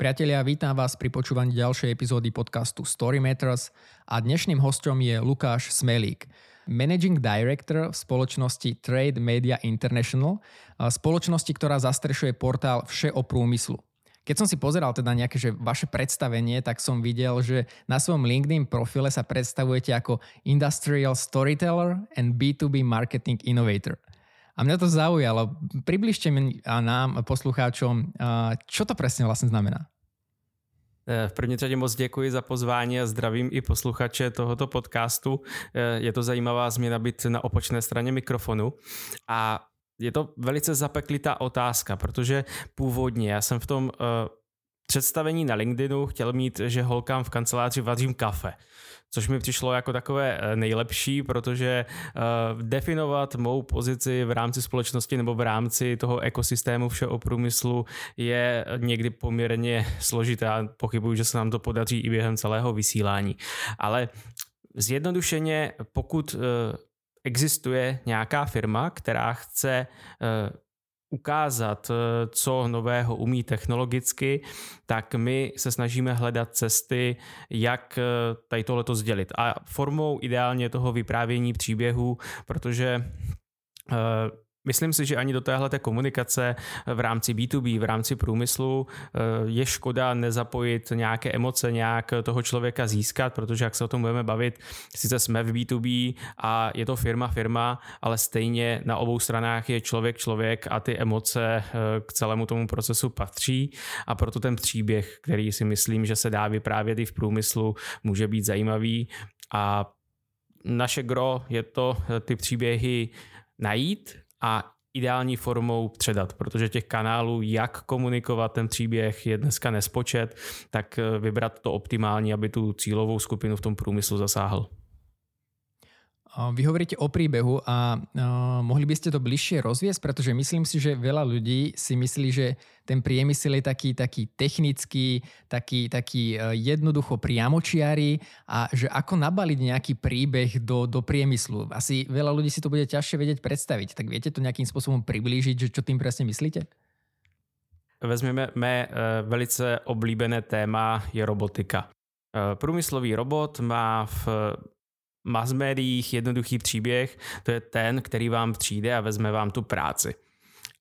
Priatelia, vítam vás pri počúvaní ďalšej epizódy podcastu Story Matters a dnešným hostom je Lukáš Smelík, Managing Director v spoločnosti Trade Media International, spoločnosti, ktorá zastrešuje portál Vše o průmyslu. Keď som si pozeral teda nejaké že vaše predstavenie, tak som videl, že na svojom LinkedIn profile sa predstavujete ako Industrial Storyteller and B2B Marketing Innovator. A mňa to zaujalo. Približte mi a nám, poslucháčom, čo to presne vlastne znamená. Eh, v první řadě moc děkuji za pozvání a zdravím i posluchače tohoto podcastu. Eh, je to zajímavá změna být na opačné straně mikrofonu a je to velice zapeklitá otázka, protože původně já jsem v tom uh, představení na LinkedInu chtěl mít, že holkám v kanceláři vařím kafe což mi přišlo jako takové eh, nejlepší, protože uh, definovat mou pozici v rámci společnosti nebo v rámci toho ekosystému všeho průmyslu je někdy poměrně složité a pochybuju, že se nám to podaří i během celého vysílání. Ale zjednodušeně, pokud uh, existuje nějaká firma, která chce uh, ukázat, eh, co nového umí technologicky, tak my se snažíme hledat cesty, jak eh, tady tohleto sdělit. A formou ideálně toho vyprávění příběhů, protože eh, Myslím si, že ani do téhle komunikace v rámci B2B, v rámci průmyslu eh, je škoda nezapojit nějaké emoce, nějak toho člověka získat, protože jak se o tom budeme bavit, sice jsme v B2B a je to firma firma, ale stejně na obou stranách je člověk člověk a ty emoce eh, k celému tomu procesu patří. A proto ten příběh, který si myslím, že se dá vyprávět i v průmyslu, může být zajímavý. A naše gro je to eh, ty příběhy najít, a ideální formou předat, protože těch kanálů, jak komunikovat ten příběh, je dneska nespočet, tak eh, vybrat to optimální, aby tu cílovou skupinu v tom průmyslu zasáhl. Vy hovoríte o príbehu a uh, mohli by ste to bližšie rozviesť, pretože myslím si, že veľa ľudí si myslí, že ten priemysel je taký, taký technický, taký, taký uh, jednoducho priamočiarý a že ako nabaliť nejaký príbeh do, do priemyslu. Asi veľa ľudí si to bude ťažšie vedieť predstaviť. Tak viete to nejakým spôsobom priblížiť, že čo tým presne myslíte? Vezmeme mé velice oblíbené téma je robotika. Průmyslový robot má v mass médiích jednoduchý příběh, to je ten, který vám přijde a vezme vám tu práci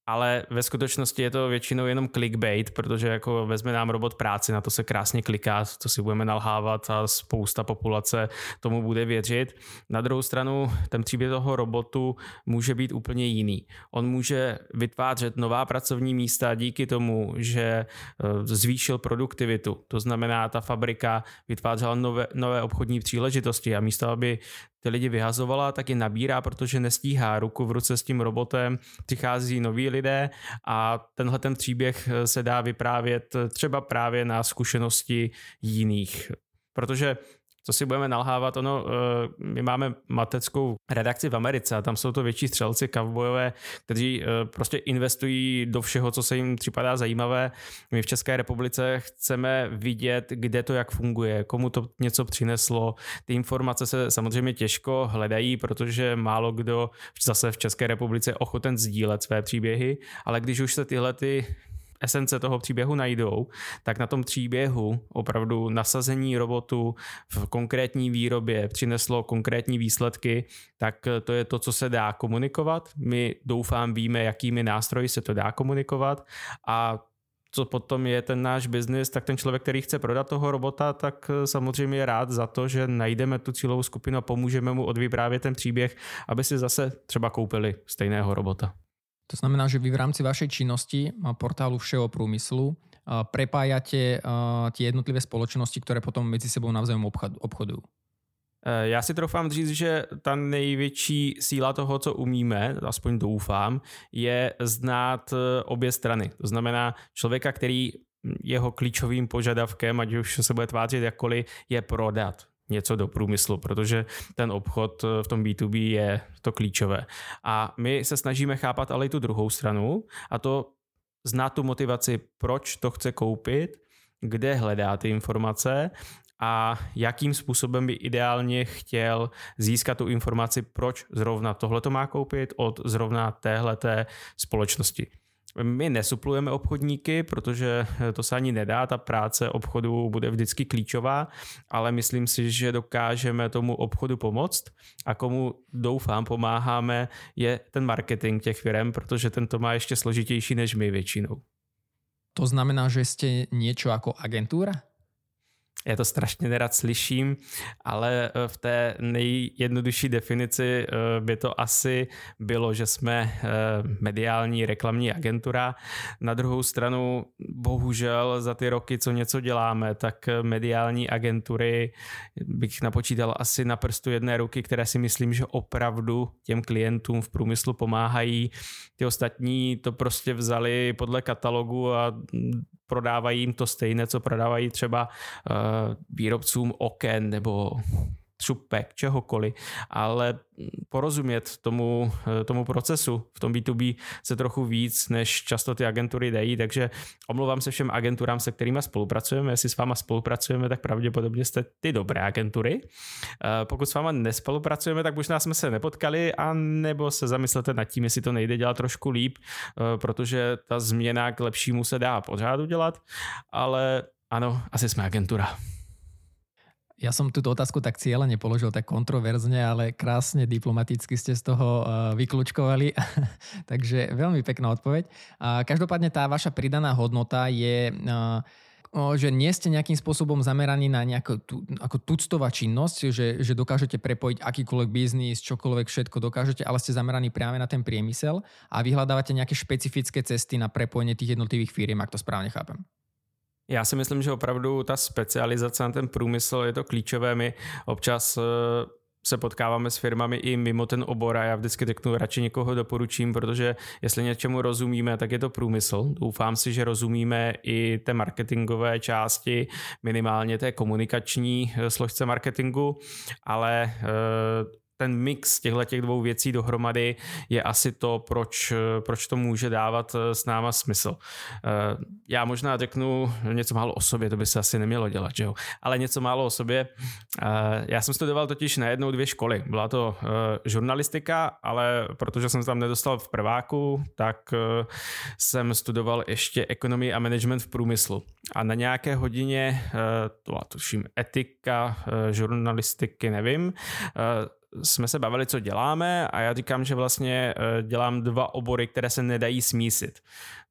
ale ve skutečnosti je to většinou jenom clickbait, protože jako vezme nám robot práci, na to se krásně kliká, to si budeme nalhávat a spousta populace tomu bude věřit. Na druhou stranu ten příběh toho robotu může být úplně jiný. On může vytvářet nová pracovní místa díky tomu, že eh, zvýšil produktivitu. To znamená, ta fabrika vytvářela nové, nové obchodní příležitosti a místo, aby ty lidi vyhazovala, tak je nabírá, protože nestíhá ruku v ruce s tím robotem, přichází noví lidé a tenhle ten příběh se dá vyprávět třeba právě na zkušenosti jiných. Protože co si budeme nalhávat, ono, eh, my máme mateckou redakci v Americe a tam jsou to větší střelci, kavbojové, kteří eh, prostě investují do všeho, co se jim připadá zajímavé. My v České republice chceme vidět, kde to jak funguje, komu to něco přineslo. Ty informace se samozřejmě těžko hledají, protože málo kdo zase v České republice je ochoten sdílet své příběhy, ale když už se tyhle ty esence toho příběhu najdou, tak na tom příběhu opravdu nasazení robotu v konkrétní výrobě přineslo konkrétní výsledky, tak to je to, co se dá komunikovat. My doufám víme, jakými nástroji se to dá komunikovat a co potom je ten náš biznis, tak ten člověk, který chce prodat toho robota, tak samozřejmě je rád za to, že najdeme tu cílovou skupinu a pomůžeme mu odvyprávět ten příběh, aby si zase třeba koupili stejného robota. To znamená, že vy v rámci vašej činnosti portálu všeho průmyslu prepájate tie jednotlivé spoločnosti, ktoré potom medzi sebou navzájom obchodujú. E, já si troufám říct, že ta největší síla toho, co umíme, aspoň doufám, je znát e, obě strany. To znamená člověka, který jeho klíčovým požadavkem, ať už se bude tvářit jakkoliv, je prodat něco do průmyslu, protože ten obchod v tom B2B je to klíčové. A my se snažíme chápat ale i tu druhou stranu a to znát tu motivaci, proč to chce koupit, kde hledá ty informace a jakým způsobem by ideálně chtěl získat tu informaci, proč zrovna tohle to má koupit od zrovna téhleté společnosti. My nesuplujeme obchodníky, protože to se ani nedá, ta práce obchodu bude vždycky klíčová, ale myslím si, že dokážeme tomu obchodu pomoct a komu doufám pomáháme je ten marketing těch firm, protože ten to má ještě složitější než my většinou. To znamená, že jste něco jako agentura? Já to strašně nerad slyším, ale eh, v té nejjednodušší definici eh, by to asi bylo, že jsme eh, mediální reklamní agentura. Na druhou stranu, bohužel za ty roky, co něco děláme, tak mediální agentury bych napočítal asi na prstu jedné ruky, které si myslím, že opravdu těm klientům v průmyslu pomáhají. Ty ostatní to prostě vzali podle katalogu a prodávají jim to stejné, co prodávají třeba uh, výrobcům oken nebo třupek, čehokoliv, ale porozumět tomu, eh, tomu procesu v tom B2B se trochu víc, než často ty agentury dají, takže omlouvám se všem agenturám, se kterými spolupracujeme, jestli s váma spolupracujeme, tak pravděpodobně jste ty dobré agentury. Eh, pokud s váma nespolupracujeme, tak možná jsme se nepotkali, a nebo se zamyslete nad tím, jestli to nejde dělat trošku líp, eh, protože ta změna k lepšímu se dá pořád udělat, ale ano, asi jsme agentura. Ja som túto otázku tak cieľene položil tak kontroverzne, ale krásne diplomaticky ste z toho uh, vyklúčkovali. Takže veľmi pekná odpoveď. Každopádne tá vaša pridaná hodnota je... Uh, že nie ste nejakým spôsobom zameraní na nejakú tu, ako tuctová činnosť, že, že dokážete prepojiť akýkoľvek biznis, čokoľvek všetko dokážete, ale ste zameraní práve na ten priemysel a vyhľadávate nejaké špecifické cesty na prepojenie tých jednotlivých firiem, ak to správne chápem. Já si myslím, že opravdu ta specializace na ten průmysl je to klíčové. My občas eh, se potkáváme s firmami i mimo ten obor a já vždycky řeknu, radši někoho doporučím, protože jestli něčemu rozumíme, tak je to průmysl. Doufám si, že rozumíme i té marketingové části, minimálně té komunikační eh, složce marketingu, ale eh, ten mix těchto těch dvou věcí dohromady je asi to, proč, proč to může dávat eh, s náma smysl. Eh, já možná řeknu něco málo o sobě, to by se asi nemělo dělat, že jo? ale něco málo o sobě. Eh, já jsem studoval totiž na jednou dvě školy. Byla to žurnalistika, ale protože jsem se tam nedostal v prváku, tak jsem studoval ještě ekonomii a management v průmyslu. A na nějaké hodině, to tuším etika, žurnalistiky, nevím, jsme se bavili, co děláme a já říkám, že vlastně eh, dělám dva obory, které se nedají smísit.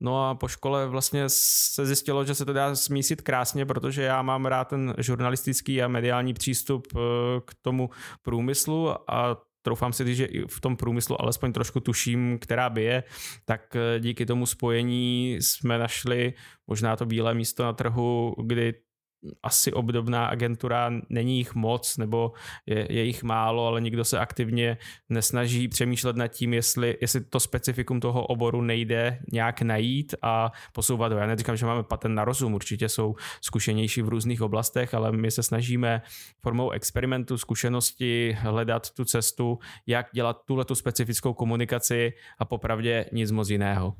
No a po škole vlastně se zjistilo, že se to dá smísit krásně, protože já mám rád ten žurnalistický a mediální přístup eh, k tomu průmyslu a troufám si že i v tom průmyslu alespoň trošku tuším, která by je, tak eh, díky tomu spojení jsme našli možná to bílé místo na trhu, kdy asi obdobná agentura, není jich moc nebo je, je jich málo, ale nikdo se aktivně nesnaží přemýšlet nad tím, jestli, jestli to specifikum toho oboru nejde nějak najít a posouvat ho. Já neříkám, že máme patent na rozum, určitě jsou zkušenější v různých oblastech, ale my se snažíme formou experimentu, zkušenosti hledat tu cestu, jak dělat tuhle tu specifickou komunikaci a popravdě nic moc jiného.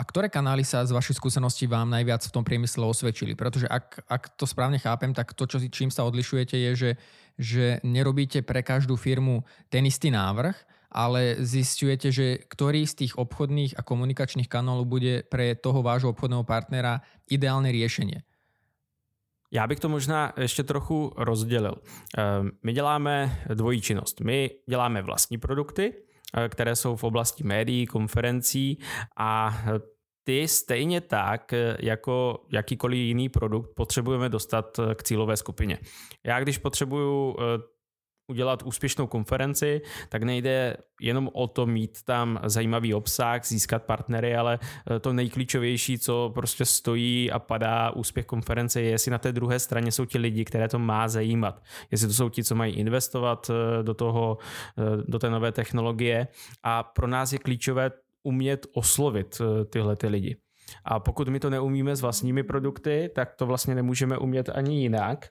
A ktoré kanály sa z vašich skúseností vám najviac v tom priemysle osvedčili? Pretože ak, ak to správne chápem, tak to, čo, čím sa odlišujete, je, že, že nerobíte pre každú firmu ten istý návrh, ale zistujete, že ktorý z tých obchodných a komunikačných kanálov bude pre toho vášho obchodného partnera ideálne riešenie. Já bych to možná ještě trochu rozdělil. Ehm, my děláme dvojí činnost. My děláme vlastní produkty, které jsou v oblasti médií, konferencí a ty stejně tak, eh, jako jakýkoliv jiný produkt, potřebujeme dostat eh, k cílové skupině. Já když potřebuju udělat úspěšnou konferenci, tak nejde jenom o to mít tam zajímavý obsah, získat partnery, ale eh, to nejklíčovější, co prostě stojí a padá úspěch konference, je, jestli na té druhé straně jsou ti lidi, které to má zajímat. Jestli to jsou ti, co mají investovat eh, do toho, eh, do té nové technologie. A pro nás je klíčové umět oslovit tyhle ty lidi. A pokud my to neumíme s vlastními produkty, tak to vlastně nemůžeme umět ani jinak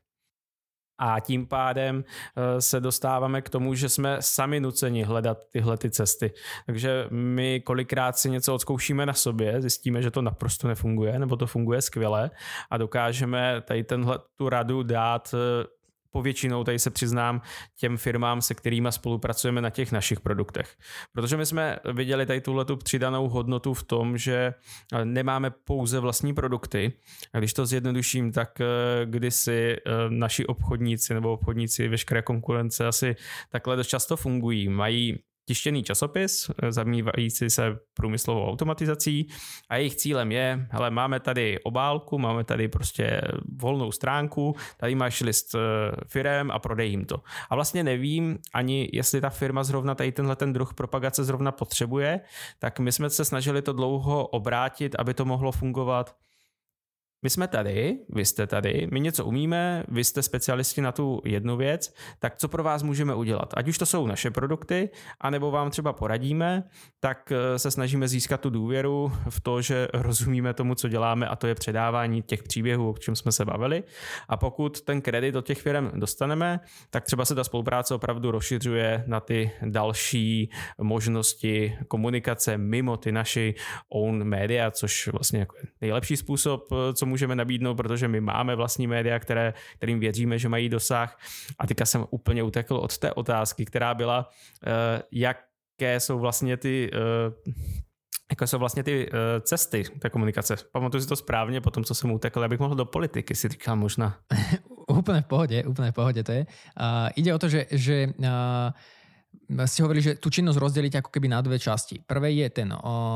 a tím pádem eh, se dostáváme k tomu, že jsme sami nuceni hledat tyhle ty cesty. Takže my kolikrát si něco odzkoušíme na sobě, zjistíme, že to naprosto nefunguje, nebo to funguje skvěle a dokážeme tady tenhle tu radu dát eh, povětšinou, tady se přiznám, těm firmám, se kterými spolupracujeme na těch našich produktech. Protože my jsme viděli tady tuhle tu přidanou hodnotu v tom, že nemáme pouze vlastní produkty. A když to zjednoduším, tak eh, kdysi eh, naši obchodníci nebo obchodníci veškeré konkurence asi takhle dost často fungují. Mají tištěný časopis, eh, zabývající se průmyslovou automatizací a jejich cílem je, hele, máme tady obálku, máme tady prostě volnou stránku, tady máš list eh, firem a prodej jim to. A vlastně nevím ani, jestli ta firma zrovna tady tenhle ten druh propagace zrovna potřebuje, tak my jsme se snažili to dlouho obrátit, aby to mohlo fungovat my jsme tady, vy jste tady, my něco umíme, vy jste specialisti na tu jednu věc, tak co pro vás můžeme udělat? Ať už to jsou naše produkty, anebo vám třeba poradíme, tak eh, se snažíme získat tu důvěru v to, že rozumíme tomu, co děláme a to je předávání těch příběhů, o čem jsme se bavili. A pokud ten kredit do těch firm dostaneme, tak třeba se ta spolupráce opravdu rozšiřuje na ty další možnosti komunikace mimo ty naši own média, což vlastně jako nejlepší způsob, eh, co můžeme nabídnout, protože my máme vlastní média, které, kterým věříme, že mají dosah. A teďka jsem úplně utekl od té otázky, která byla, uh, jaké jsou vlastně ty jako jsou vlastně ty uh, cesty té komunikace. Pamatuju si to správně po tom, co jsem utekl, abych mohl do politiky, si říkal možná. úplne v pohode, úplne v pohode to je. Uh, ide o to, že, že uh, ste hovorili, že tú činnosť rozdeliť ako keby na dve časti. Prvé je ten,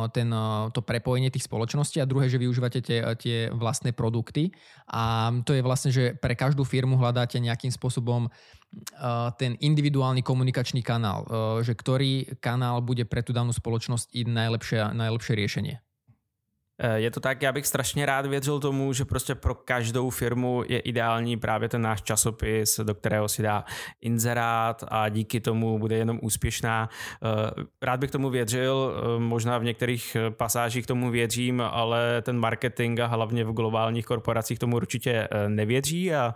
ten, to prepojenie tých spoločností a druhé, že využívate tie, tie vlastné produkty a to je vlastne, že pre každú firmu hľadáte nejakým spôsobom ten individuálny komunikačný kanál, že ktorý kanál bude pre tú danú spoločnosť i najlepšie, najlepšie riešenie. Eh, je to tak, já bych strašně rád věřil tomu, že prostě pro každou firmu je ideální právě ten náš časopis, do kterého si dá inzerát a díky tomu bude jenom úspěšná. Eh, rád bych tomu věřil, eh, možná v některých pasážích tomu věřím, ale ten marketing a hlavně v globálních korporacích tomu určitě nevěří a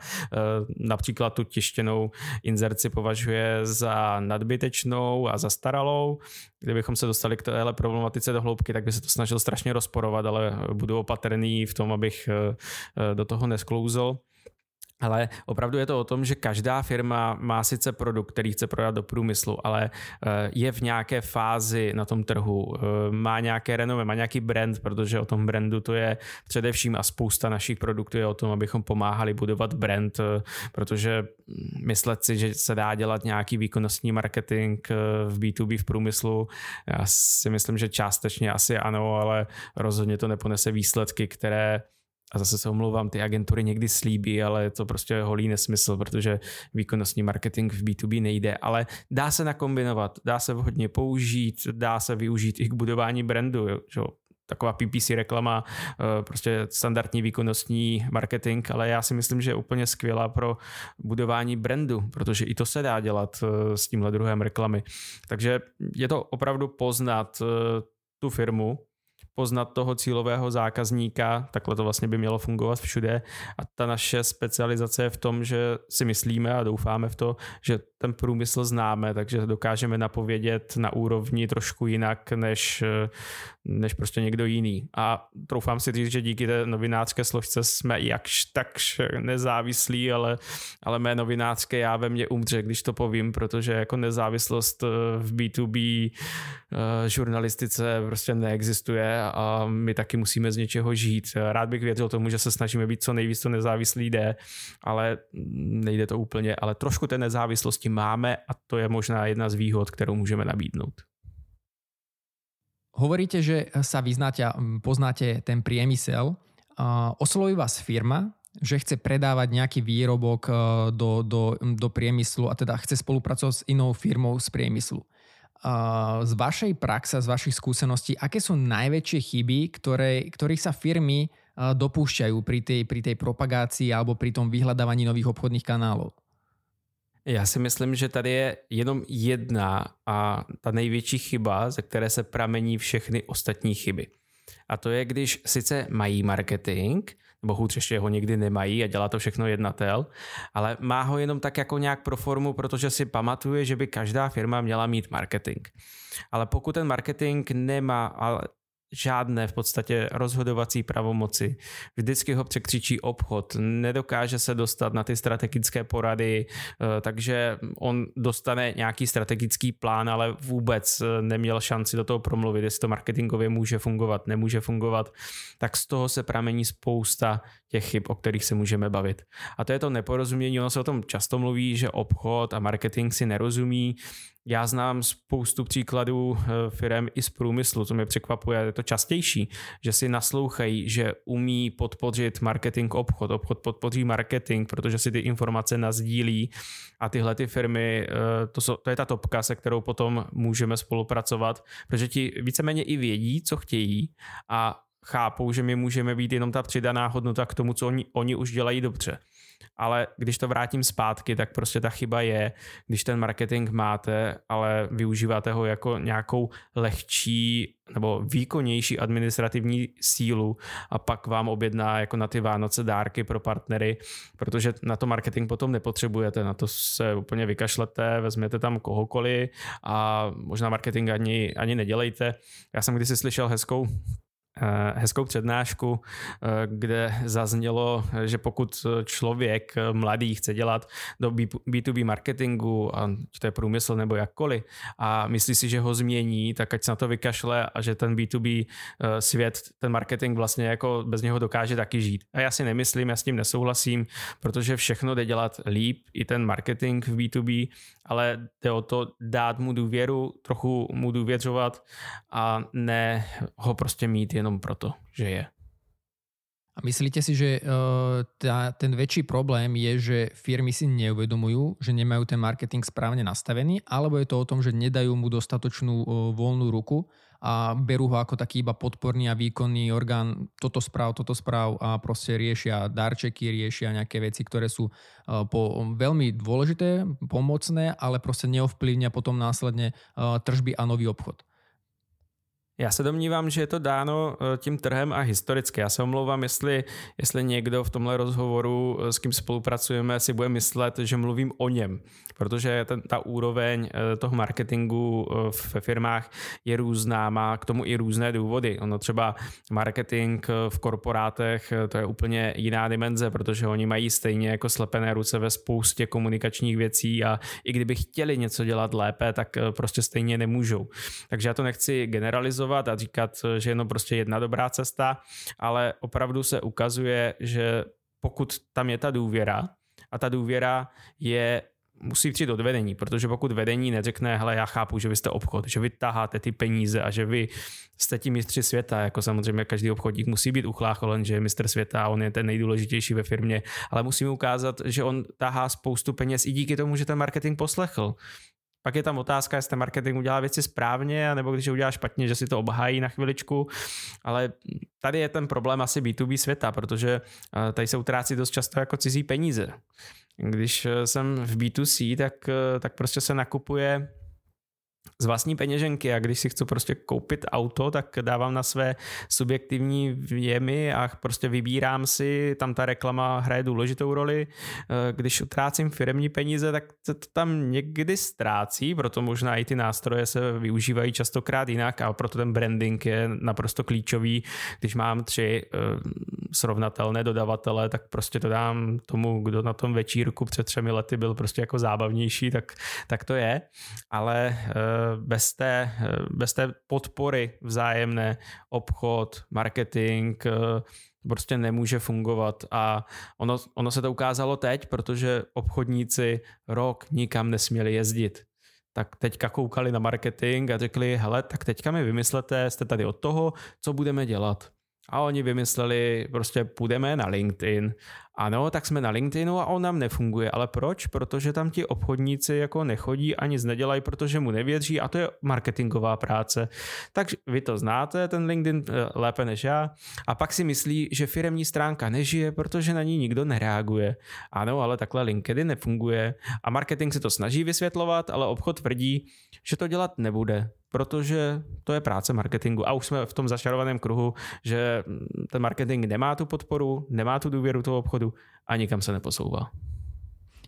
například tu tištěnou inzerci považuje za nadbytečnou a zastaralou. Kdybychom se dostali k téhle problematice do hloubky, tak by se to snažil strašně rozporovat, ale budu opatrný v tom, abych eh, eh, do toho nesklouzl. Ale opravdu je to o tom, že každá firma má sice produkt, který chce prodat do průmyslu, ale eh, je v nějaké fázi na tom trhu, má nějaké renové, má nějaký brand, protože o tom brandu to je především a spousta našich produktů je o tom, abychom pomáhali budovat brand, protože myslet si, že se dá dělat nějaký výkonnostní marketing v B2B v průmyslu, já si myslím, že částečně asi ano, ale rozhodně to neponese výsledky, které a zase se omlouvám, ty agentury někdy slíbí, ale je to prostě holý nesmysl, protože výkonnostní marketing v B2B nejde, ale dá se nakombinovat, dá se vhodně použít, dá se využít i k budování brandu, že? taková PPC reklama, eh, prostě standardní výkonnostní marketing, ale já si myslím, že je úplně skvělá pro budování brandu, protože i to se dá dělat eh, s tímhle druhem reklamy. Takže je to opravdu poznat eh, tu firmu, poznat toho cílového zákazníka, takhle to vlastně by mělo fungovat všude. A ta naše specializace je v tom, že si myslíme a doufáme v to, že ten průmysl známe, takže dokážeme napovědět na úrovni trošku jinak než, než prostě někdo jiný. A troufám si říct, že díky té novinářské složce jsme jakž takž nezávislí, ale, ale mé novinářské já ve mně umře, když to povím, protože jako nezávislost v B2B eh, žurnalistice prostě neexistuje a my taky musíme z něčeho žít. Rád bych věděl tomu, že se snažíme být co nejvíc to nezávislý jde, ale nejde to úplně, ale trošku té nezávislosti máme a to je možná jedna z výhod, kterou můžeme nabídnout. Hovoríte, že sa vyznáte a poznáte ten priemysel. Osloví vás firma, že chce predávať nejaký výrobok do, do, do priemyslu a teda chce spolupracovať s inou firmou z priemyslu z vašej praxe, z vašich skúseností, aké sú najväčšie chyby, ktoré, ktorých sa firmy dopúšťajú pri tej, pri tej propagácii alebo pri tom vyhľadávaní nových obchodných kanálov? Já si myslím, že tady je jenom jedna a ta největší chyba, ze které se pramení všechny ostatní chyby. A to je, když sice mají marketing, nebo hůř ještě ho nikdy nemají a dělá to všechno jednatel, ale má ho jenom tak jako nějak pro formu, protože si pamatuje, že by každá firma měla mít marketing. Ale pokud ten marketing nemá, žádné v podstatě rozhodovací pravomoci. Vždycky ho překřičí obchod, nedokáže se dostat na ty strategické porady, eh, takže on dostane nějaký strategický plán, ale vůbec eh, neměl šanci do toho promluvit, jestli to marketingově může fungovat, nemůže fungovat. Tak z toho se pramení spousta těch chyb, o kterých se můžeme bavit. A to je to neporozumění, ono se o tom často mluví, že obchod a marketing si nerozumí, já znám spoustu příkladů eh, firm i z průmyslu, co mě překvapuje, je to častější, že si naslouchají, že umí podpořit marketing obchod, obchod podpoří marketing, protože si ty informace nazdílí a tyhle ty firmy, eh, to, jsou, to je ta topka, se kterou potom můžeme spolupracovat, protože ti víceméně i vědí, co chtějí a chápou, že my můžeme být jenom ta přidaná hodnota k tomu, co oni, oni už dělají dobře ale když to vrátím zpátky, tak prostě ta chyba je, když ten marketing máte, ale využíváte ho jako nějakou lehčí nebo výkonnější administrativní sílu a pak vám objedná jako na ty Vánoce dárky pro partnery, protože na to marketing potom nepotřebujete, na to se úplně vykašlete, vezměte tam kohokoliv a možná marketing ani, ani nedělejte. Já jsem kdysi slyšel hezkou hezkou přednášku, eh, kde zaznělo, že pokud člověk mladý chce dělat do B2B marketingu, a to je průmysl nebo jakkoliv, a myslí si, že ho změní, tak ať se na to vykašle a že ten B2B eh, svět, ten marketing vlastně jako bez něho dokáže taky žít. A já si nemyslím, já s tím nesouhlasím, protože všechno jde dělat líp, i ten marketing v B2B, ale jde o to dát mu důvěru, trochu mu důvěřovat a ne ho prostě mít jen jenom proto, že je. A myslíte si, že uh, tá, ten väčší problém je, že firmy si neuvedomujú, že nemajú ten marketing správne nastavený, alebo je to o tom, že nedajú mu dostatočnú uh, voľnú ruku a berú ho ako taký iba podporný a výkonný orgán, toto správ, toto správ a proste riešia darčeky, riešia nejaké veci, ktoré sú uh, po, veľmi dôležité, pomocné, ale proste neovplyvňa potom následne uh, tržby a nový obchod. Já se domnívám, že je to dáno eh, tím trhem a historicky. Já se omlouvám, jestli, jestli někdo v tomhle rozhovoru, eh, s kým spolupracujeme, si bude myslet, že mluvím o něm, protože ten, ta úroveň eh, toho marketingu ve firmách je různá, má k tomu i různé důvody. Ono třeba marketing v korporátech, to je úplně jiná dimenze, protože oni mají stejně jako slepené ruce ve spoustě komunikačních věcí a i kdyby chtěli něco dělat lépe, tak prostě stejně nemůžou. Takže já to nechci generalizovat, kritizovat a říkat, že je jenom prostě jedna dobrá cesta, ale opravdu se ukazuje, že pokud tam je ta důvěra a ta důvěra je musí přijít od vedení, protože pokud vedení neřekne, hele, já chápu, že vy jste obchod, že vy taháte ty peníze a že vy jste ti mistři světa, jako samozřejmě každý obchodník musí být uchlácholen, že je mistr světa a on je ten nejdůležitější ve firmě, ale musíme ukázat, že on tahá spoustu peněz i díky tomu, že ten marketing poslechl, pak je tam otázka, jestli ten marketing udělá věci správně, nebo když je udělá špatně, že si to obhájí na chviličku. Ale tady je ten problém asi B2B světa, protože eh, tady se utrácí dost často jako cizí peníze. Když eh, jsem v B2C, tak, eh, tak prostě se nakupuje z vlastní peněženky a když si chci prostě koupit auto, tak dávám na své subjektivní věmy a prostě vybírám si, tam ta reklama hraje důležitou roli. Eh, když utrácím firmní peníze, tak to tam někdy ztrácí, proto možná i ty nástroje se využívají častokrát jinak a proto ten branding je naprosto klíčový. Když mám tři eh, srovnatelné dodavatele, tak prostě to dám tomu, kdo na tom večírku před třemi lety byl prostě jako zábavnější, tak, tak to je. Ale eh, bez té, bez té podpory vzájemné obchod, marketing, prostě nemůže fungovat a ono, ono se to ukázalo teď, protože obchodníci rok nikam nesměli jezdit. Tak teďka koukali na marketing a řekli, hele, tak teďka mi vymyslete, jste tady od toho, co budeme dělat. A oni vymysleli, prostě půjdeme na LinkedIn ano, tak jsme na LinkedInu a on nám nefunguje. Ale proč? Protože tam ti obchodníci jako nechodí a nic nedělají, protože mu nevěří a to je marketingová práce. Takže vy to znáte, ten LinkedIn eh, lépe než já. A pak si myslí, že firemní stránka nežije, protože na ní nikdo nereaguje. Ano, ale takhle LinkedIn nefunguje. A marketing se to snaží vysvětlovat, ale obchod tvrdí, že to dělat nebude protože to je práce marketingu. A už jsme v tom zašarovaném kruhu, že ten marketing nemá tu podporu, nemá tu důvěru toho obchodu a nikam se neposouvá.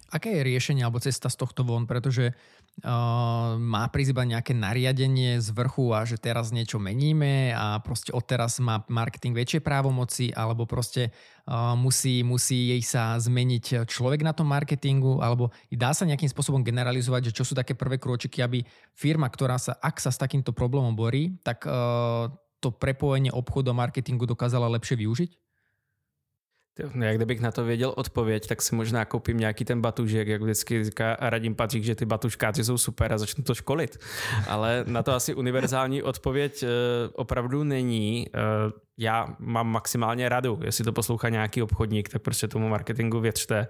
Aké je riešenie alebo cesta z tohto von? Pretože uh, má prísť iba nejaké nariadenie z vrchu a že teraz niečo meníme a proste odteraz má marketing väčšie právomoci alebo proste uh, musí, musí jej sa zmeniť človek na tom marketingu alebo dá sa nejakým spôsobom generalizovať, že čo sú také prvé krôčiky, aby firma, ktorá sa, ak sa s takýmto problémom borí, tak uh, to prepojenie obchodu a marketingu dokázala lepšie využiť? No, jak kdybych na to věděl odpověď, tak si možná koupím nějaký ten batužek, jak vždycky říká Radim Patřík, že ty batuškáci jsou super a začnu to školit. Ale na to asi univerzální odpověď eh, opravdu není. Eh, já mám maximálně radu, jestli to poslouchá nějaký obchodník, tak prostě tomu marketingu věřte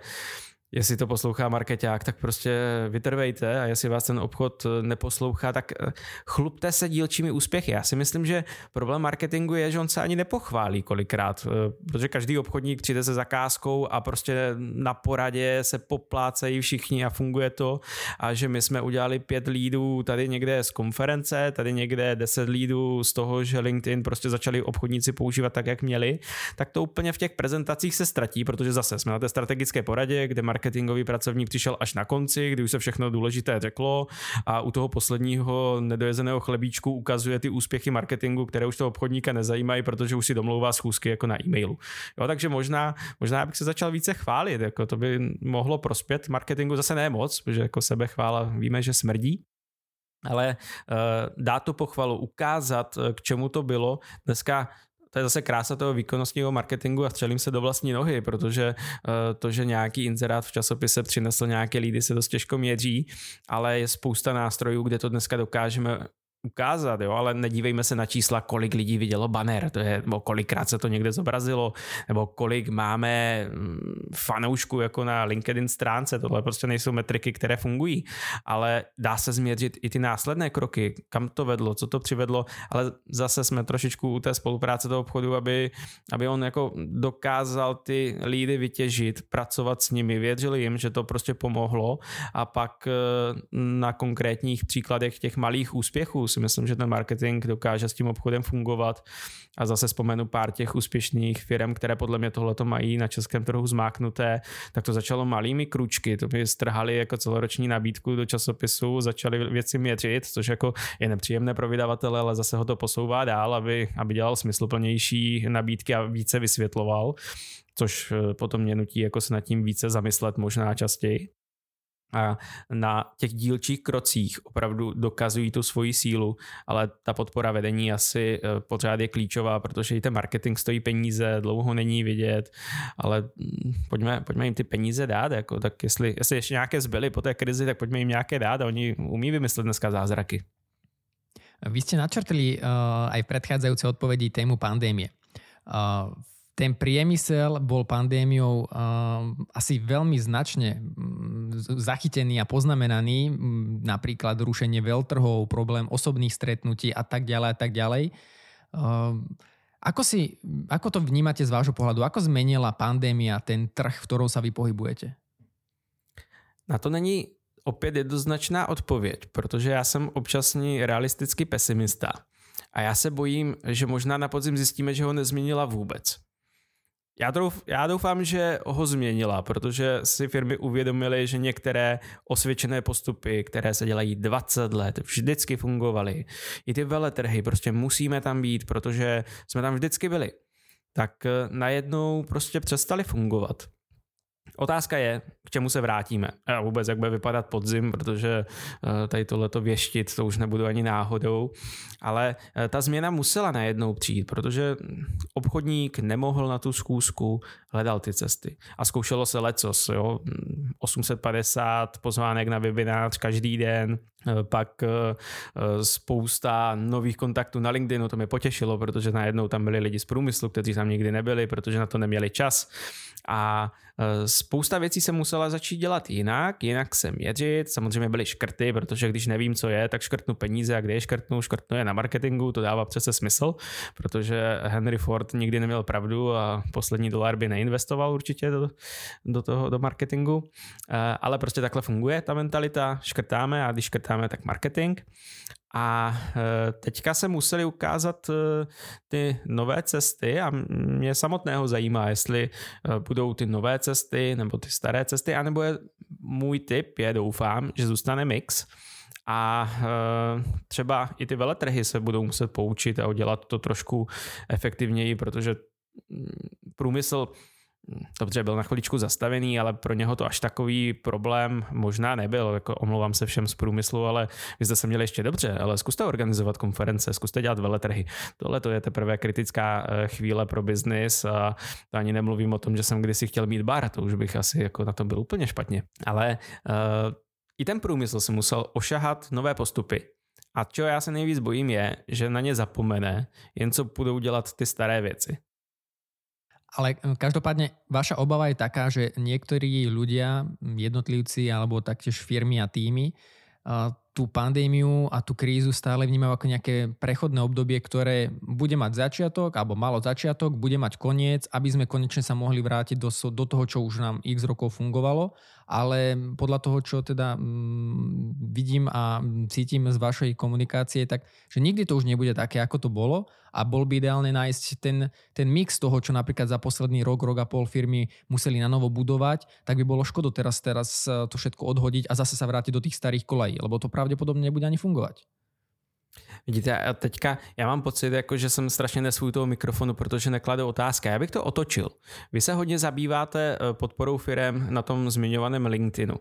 jestli to poslouchá marketák, tak prostě vytrvejte a jestli vás ten obchod eh, neposlouchá, tak eh, chlupte se dílčími úspěchy. Já si myslím, že problém marketingu je, že on se ani nepochválí kolikrát, eh, protože každý obchodník přijde se zakázkou a prostě na poradě se poplácejí všichni a funguje to a že my jsme udělali pět lídů tady někde z konference, tady někde deset lídů z toho, že LinkedIn prostě začali obchodníci používat tak, jak měli, tak to úplně v těch prezentacích se ztratí, protože zase jsme na té strategické poradě, kde marketingový pracovník přišel až na konci, kdy už se všechno důležité řeklo a u toho posledního nedojezeného chlebíčku ukazuje ty úspěchy marketingu, které už toho obchodníka nezajímají, protože už si domlouvá schůzky jako na e-mailu. Jo, takže možná, možná bych se začal více chválit, jako to by mohlo prospět marketingu, zase ne moc, protože jako sebechvála víme, že smrdí, ale dát tu pochvalu, ukázat, eh, k čemu to bylo. Dneska to je zase krása toho výkonnostního marketingu a střelím se do vlastní nohy, protože uh, to, že nějaký inzerát v časopise přinesl nějaké lídy, se dost těžko měří, ale je spousta nástrojů, kde to dneska dokážeme ukázat, jo, ale nedívejme se na čísla, kolik lidí vidělo banner, to je, nebo kolikrát se to někde zobrazilo, nebo kolik máme mm, fanoušků jako na LinkedIn stránce, tohle prostě nejsou metriky, které fungují, ale dá se změřit i ty následné kroky, kam to vedlo, co to přivedlo, ale zase jsme trošičku u té spolupráce toho obchodu, aby, aby on jako dokázal ty lídy vytěžit, pracovat s nimi, věřili jim, že to prostě pomohlo. A pak eh, na konkrétních příkladech těch malých úspěchů si myslím, že ten marketing dokáže s tím obchodem fungovat. A zase vzpomenu pár těch úspěšných firm, které podle mě tohleto mají na českém trhu zmáknuté, tak to začalo malými kručky, to by strhali jako celoroční nabídku do časopisu, začali věci měřit, což jako je nepříjemné pro vydavatele, ale zase ho to posouvá dál, aby, aby dělal smysluplnější nabídky a více vysvětloval což eh, potom mě nutí jako se nad tím více zamyslet možná častěji a na těch dílčích krocích opravdu dokazují tu svoji sílu, ale ta podpora vedení asi eh, pořád je klíčová, protože i ten marketing stojí peníze, dlouho není vidět, ale mm, pojďme, pojďme jim ty peníze dát, jako, tak jestli, jestli ještě nějaké zbyly po té krizi, tak pojďme jim nějaké dát a oni umí vymyslet dneska zázraky. Vy ste načrtli uh, aj v predchádzajúcej odpovedi tému pandémie. Uh, ten priemysel bol pandémiou uh, asi veľmi značne zachytený a poznamenaný, napríklad rušenie veľtrhov, problém osobných stretnutí a tak ďalej a tak ďalej. Uh, ako, si, ako to vnímate z vášho pohľadu? Ako zmenila pandémia ten trh, v ktorom sa vy pohybujete? Na to není opět jednoznačná odpověď, protože já jsem občasný realistický pesimista. A já se bojím, že možná na podzim zjistíme, že ho nezměnila vůbec. Já, trouf, já doufám, že ho změnila, protože si firmy uvědomily, že některé osvědčené postupy, které se dělají 20 let, vždycky fungovaly. I ty veletrhy, prostě musíme tam být, protože jsme tam vždycky byli. Tak eh, najednou prostě přestali fungovat. Otázka je, k čemu se vrátíme a vůbec jak bude vypadat podzim, protože eh, tady tohleto věštit, to už nebudu ani náhodou, ale eh, ta změna musela najednou přijít, protože obchodník nemohl na tu zkoušku, hledal ty cesty. A zkoušelo se lecos, jo? 850 pozvánek na webinář každý den, eh, pak spousta nových kontaktů na LinkedInu, to mě potěšilo, protože najednou tam byli lidi z průmyslu, kteří tam nikdy nebyli, protože na to neměli čas. A spousta věcí se musela musela začít dělat jinak, jinak se měřit. Samozřejmě byly škrty, protože když nevím, co je, tak škrtnu peníze a kde je škrtnu, škrtnu je na marketingu, to dává přece smysl, protože Henry Ford nikdy neměl pravdu a poslední dolar by neinvestoval určitě do, do toho, do marketingu. Eh, ale prostě takhle funguje ta mentalita, škrtáme a když škrtáme, tak marketing. A e, teďka se museli ukázat e, ty nové cesty a mě samotného zajímá, jestli e, budou ty nové cesty nebo ty staré cesty, anebo je můj tip je, doufám, že zůstane mix. A třeba i ty veletrhy se budou muset poučit a udělat to trošku efektivněji, protože mm, průmysl dobře, byl na chviličku zastavený, ale pro něho to až takový problém možná nebyl. Jako omlouvám se všem z průmyslu, ale vy jste se měli ještě dobře, ale zkuste organizovat konference, zkuste dělat veletrhy. Tohle to je teprve kritická eh, chvíle pro biznis a to ani nemluvím o tom, že jsem kdysi chtěl mít bar, to už bych asi jako na tom byl úplně špatně. Ale uh, i ten průmysl si musel ošahat nové postupy. A čo já se nejvíc bojím je, že na ně zapomene, jen co budou dělat ty staré věci. Ale hm, každopádne vaša obava je taká, že niektorí ľudia, jednotlivci alebo taktiež firmy a týmy tú pandémiu a tú krízu stále vnímajú ako nejaké prechodné obdobie, ktoré bude mať začiatok, alebo malo začiatok, bude mať koniec, aby sme konečne sa mohli vrátiť do, do toho, čo už nám x rokov fungovalo. Ale podľa toho, čo teda mm, vidím a cítim z vašej komunikácie, tak že nikdy to už nebude také, ako to bolo a bol by ideálne nájsť ten, ten mix toho, čo napríklad za posledný rok, rok a pol firmy museli na novo budovať, tak by bolo škoda teraz, teraz to všetko odhodiť a zase sa vrátiť do tých starých kolají, lebo to pravděpodobně nebude ani fungovat. Vidíte, a teďka já mám pocit, jako, že jsem strašně nesvůj toho mikrofonu, protože nekladu otázka. Já bych to otočil. Vy se hodně zabýváte eh, podporou firm na tom zmiňovaném LinkedInu.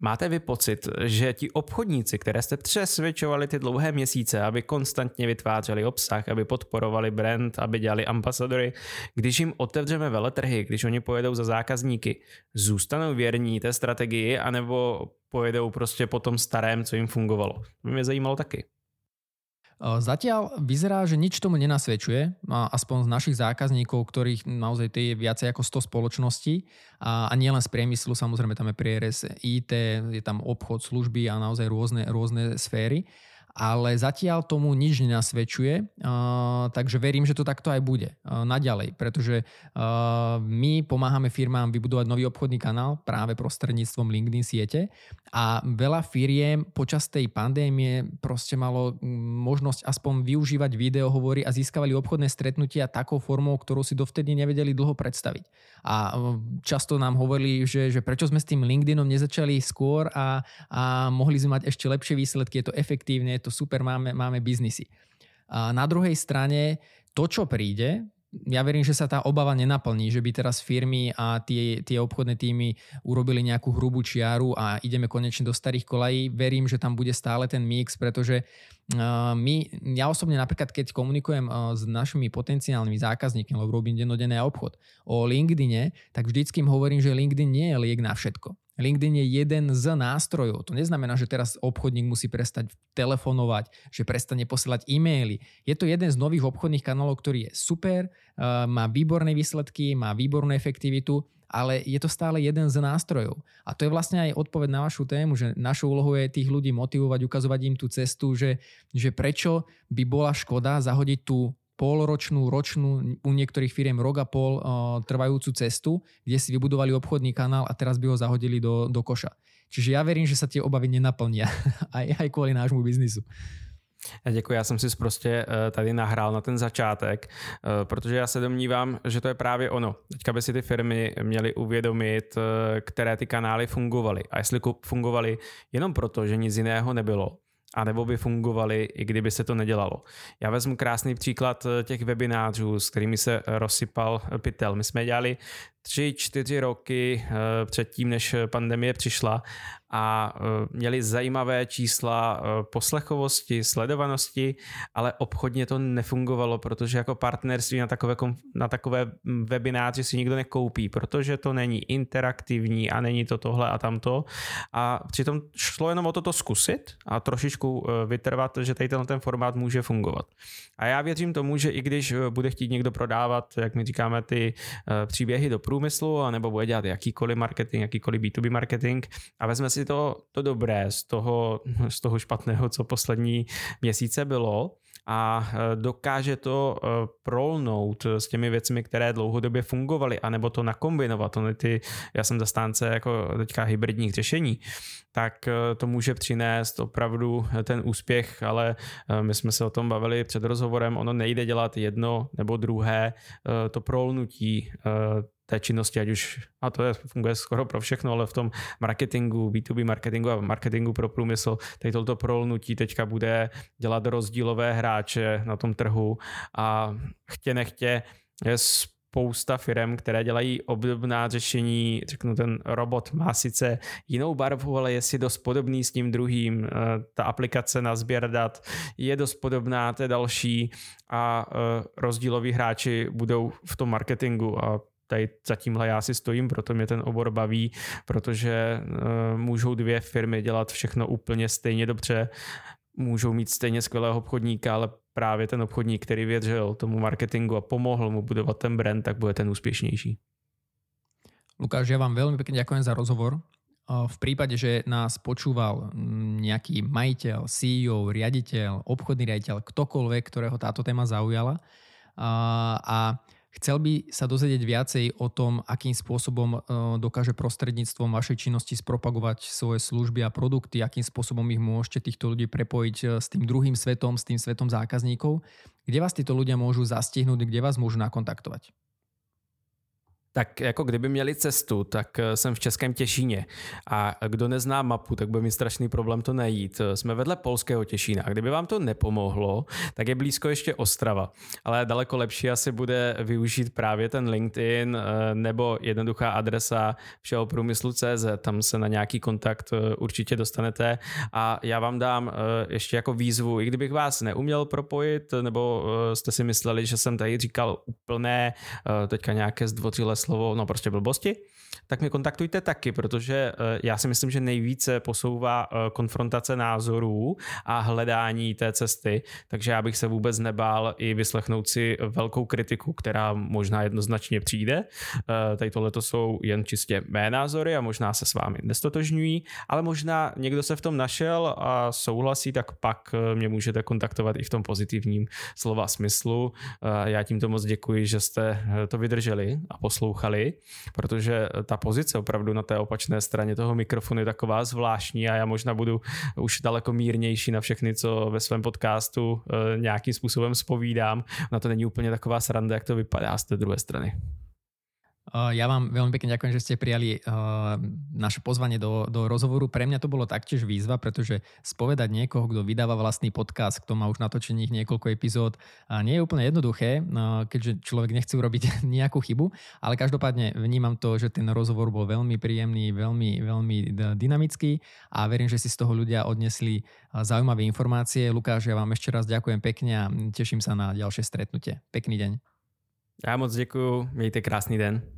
Máte vy pocit, že ti obchodníci, které jste přesvědčovali ty dlouhé měsíce, aby konstantně vytvářeli obsah, aby podporovali brand, aby dělali ambasadory, když jim otevřeme veletrhy, když oni pojedou za zákazníky, zůstanou věrní té strategii, anebo pojedou prostě po tom starém, co jim fungovalo? To by mě zajímalo taky. Zatiaľ vyzerá, že nič tomu nenasvedčuje, aspoň z našich zákazníkov, ktorých naozaj je viacej ako 100 spoločností. A, a nielen z priemyslu, samozrejme tam je prieres IT, je tam obchod, služby a naozaj rôzne, rôzne sféry ale zatiaľ tomu nič nenasvedčuje, takže verím, že to takto aj bude naďalej, pretože my pomáhame firmám vybudovať nový obchodný kanál práve prostredníctvom LinkedIn siete a veľa firiem počas tej pandémie proste malo možnosť aspoň využívať videohovory a získavali obchodné stretnutia takou formou, ktorú si dovtedy nevedeli dlho predstaviť. A často nám hovorili, že, že prečo sme s tým LinkedInom nezačali skôr a, a mohli sme mať ešte lepšie výsledky, je to efektívne, je to super, máme, máme biznisy. A na druhej strane to, čo príde, ja verím, že sa tá obava nenaplní, že by teraz firmy a tie, tie obchodné týmy urobili nejakú hrubú čiaru a ideme konečne do starých kolají. Verím, že tam bude stále ten mix, pretože my, ja osobne napríklad, keď komunikujem s našimi potenciálnymi zákazníkmi, lebo robím dennodenný obchod o LinkedIne, tak vždycky im hovorím, že LinkedIn nie je liek na všetko. LinkedIn je jeden z nástrojov. To neznamená, že teraz obchodník musí prestať telefonovať, že prestane posielať e-maily. Je to jeden z nových obchodných kanálov, ktorý je super, eh, má výborné výsledky, má výbornú efektivitu, ale je to stále jeden z nástrojov. A to je vlastne aj odpoveď na vašu tému, že našou úlohou je tých ľudí motivovať, ukazovať im tú cestu, že, že prečo by bola škoda zahodiť tú polročnú, ročnú, u niektorých firiem rok a pol uh, trvajúcu cestu, kde si vybudovali obchodný kanál a teraz by ho zahodili do, do koša. Čiže ja verím, že sa tie obavy nenaplnia aj, aj kvôli nášmu biznisu. Děkuji, já jsem si prostě tady nahrál na ten začátek, protože já se domnívám, že to je právě ono. Teďka by si ty firmy měly uvědomit, které ty kanály fungovaly. A jestli fungovaly jenom proto, že nic jiného nebylo, a nebo by fungovaly, i kdyby se to nedělalo. Já vezmu krásný příklad eh, těch webinářů, s kterými se rozsypal pytel. My jsme dělali tři, čtyři roky eh, předtím, než pandemie přišla a e, měli zajímavé čísla e, poslechovosti, sledovanosti, ale obchodně to nefungovalo, protože jako partnerství na takové, na takové webináři si nikdo nekoupí, protože to není interaktivní a není to tohle a tamto. A přitom šlo jenom o toto zkusit a trošičku e, vytrvat, že tady ten formát může fungovat. A já věřím tomu, že i když bude chtít někdo prodávat, jak my říkáme, ty příběhy do průmyslu, anebo bude dělat jakýkoliv marketing, jakýkoliv B2B marketing a vezme si to, to dobré z toho, z toho špatného, co poslední měsíce bylo a e, dokáže to e, prolnout s těmi věcmi, které dlouhodobě fungovaly, anebo to nakombinovat. Ony ty, já jsem zastánce jako teďka hybridních řešení, tak e, to může přinést opravdu ten úspěch, ale my jsme se o tom bavili před rozhovorem, ono nejde dělat jedno nebo druhé, to prolnutí té činnosti, ať už, a to je, funguje skoro pro všechno, ale v tom marketingu, B2B marketingu a marketingu pro průmysl, tady toto prolnutí teďka bude dělat rozdílové hráče na tom trhu a chtě nechtě je spousta firm, které dělají obdobná řešení, řeknu ten robot má sice jinou barvu, ale je si dost podobný s tím druhým, eh, ta aplikace na sběr dat je dost podobná té další a eh, rozdíloví hráči budou v tom marketingu a tady za tímhle já si stojím, proto mě ten obor baví, protože uh, můžou dvě firmy dělat všechno úplně stejně dobře, můžou mít stejně skvělého obchodníka, ale právě ten obchodník, který věřil tomu marketingu a pomohl mu budovat ten brand, tak bude ten úspěšnější. Lukáš, ja vám veľmi pekne ďakujem za rozhovor. V prípade, že nás počúval nejaký majiteľ, CEO, riaditeľ, obchodný riaditeľ, ktokoľvek, ktorého táto téma zaujala a Chcel by sa dozvedieť viacej o tom, akým spôsobom e, dokáže prostredníctvom vašej činnosti spropagovať svoje služby a produkty, akým spôsobom ich môžete týchto ľudí prepojiť e, s tým druhým svetom, s tým svetom zákazníkov. Kde vás títo ľudia môžu zastihnúť, kde vás môžu nakontaktovať? Tak jako kdyby měli cestu, tak eh, jsem v Českém Těšíně. A kdo nezná mapu, tak bude mi strašný problém to najít. Jsme vedle polského Těšína. A kdyby vám to nepomohlo, tak je blízko ještě Ostrava. Ale daleko lepší asi bude využít právě ten LinkedIn eh, nebo jednoduchá adresa všeho průmyslu CZ. Tam se na nějaký kontakt eh, určitě dostanete. A já vám dám ještě jako výzvu, i kdybych vás neuměl propojit, nebo jste si mysleli, že jsem tady říkal úplné teďka nějaké zdvořilé slovo, no prostě blbosti, tak mě kontaktujte taky, protože eh, já si myslím, že nejvíce posouvá eh, konfrontace názorů a hledání té cesty, takže já bych se vůbec nebál i vyslechnout si velkou kritiku, která možná jednoznačně přijde. Eh, tady tohle to jsou jen čistě mé názory a možná se s vámi nestotožňují, ale možná někdo se v tom našel a souhlasí, tak pak mě můžete kontaktovat i v tom pozitivním slova smyslu. Já tímto moc děkuji, že jste to vydrželi a poslouchali, protože ta pozice opravdu na té opačné straně toho mikrofonu je taková zvláštní a já možná budu už daleko mírnější na všechny, co ve svém podcastu eh, nějakým způsobem spovídám. Na to není úplně taková sranda, jak to vypadá z té druhé strany. Ja vám veľmi pekne ďakujem, že ste prijali naše pozvanie do, do rozhovoru. Pre mňa to bolo taktiež výzva, pretože spovedať niekoho, kto vydáva vlastný podcast, kto má už natočených niekoľko epizód, nie je úplne jednoduché, keďže človek nechce urobiť nejakú chybu, ale každopádne vnímam to, že ten rozhovor bol veľmi príjemný, veľmi, veľmi dynamický a verím, že si z toho ľudia odnesli zaujímavé informácie. Lukáš, ja vám ešte raz ďakujem pekne a teším sa na ďalšie stretnutie. Pekný deň. Já moc děkuji, mějte krásný den.